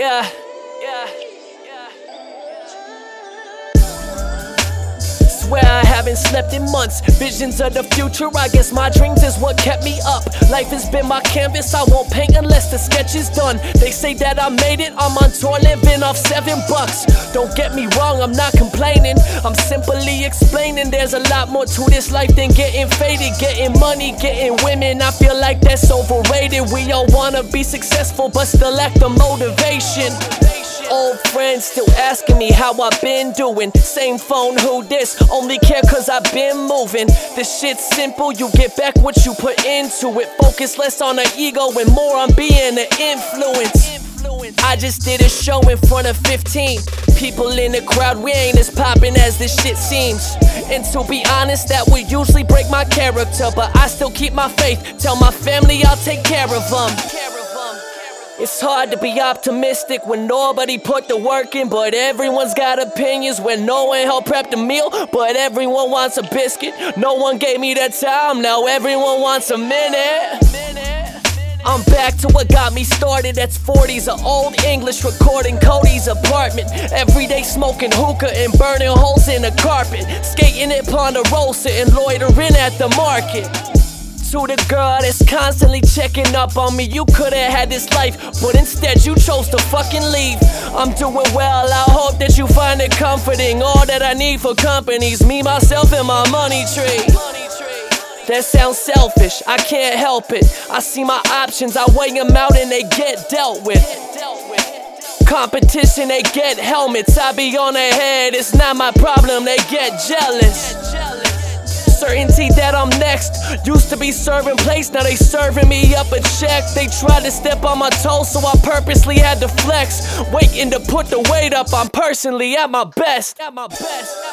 Yeah, yeah, haven't slept in months. Visions of the future, I guess my dreams is what kept me up. Life has been my canvas, I won't paint unless the sketch is done. They say that I made it, I'm on tour living off seven bucks. Don't get me wrong, I'm not complaining. I'm simply explaining there's a lot more to this life than getting faded, getting money, getting women. I feel like that's overrated. We all wanna be successful, but still lack the motivation. Old friends still asking me how i been doing. Same phone, who this? Only care cause i been moving. This shit's simple, you get back what you put into it. Focus less on the ego and more on being an influence. I just did a show in front of 15 people in the crowd. We ain't as poppin' as this shit seems. And to be honest, that would usually break my character. But I still keep my faith. Tell my family I'll take care of them. It's hard to be optimistic when nobody put the work in, but everyone's got opinions when no one helped prep the meal, but everyone wants a biscuit. No one gave me that time, now everyone wants a minute. I'm back to what got me started. That's 40s, an old English recording Cody's apartment. Every day smoking hookah and burning holes in the carpet. Skating at Ponderosa and loitering at the market to the girl that's constantly checking up on me. You could've had this life, but instead you chose to fucking leave. I'm doing well, I hope that you find it comforting. All that I need for companies, me, myself, and my money tree. That sounds selfish, I can't help it. I see my options, I weigh them out and they get dealt with. Competition, they get helmets. I be on their head, it's not my problem, they get jealous certainty that I'm next. Used to be serving plates, now they serving me up a check. They tried to step on my toes, so I purposely had to flex. Waiting to put the weight up, I'm personally at my best. At my best, at my best.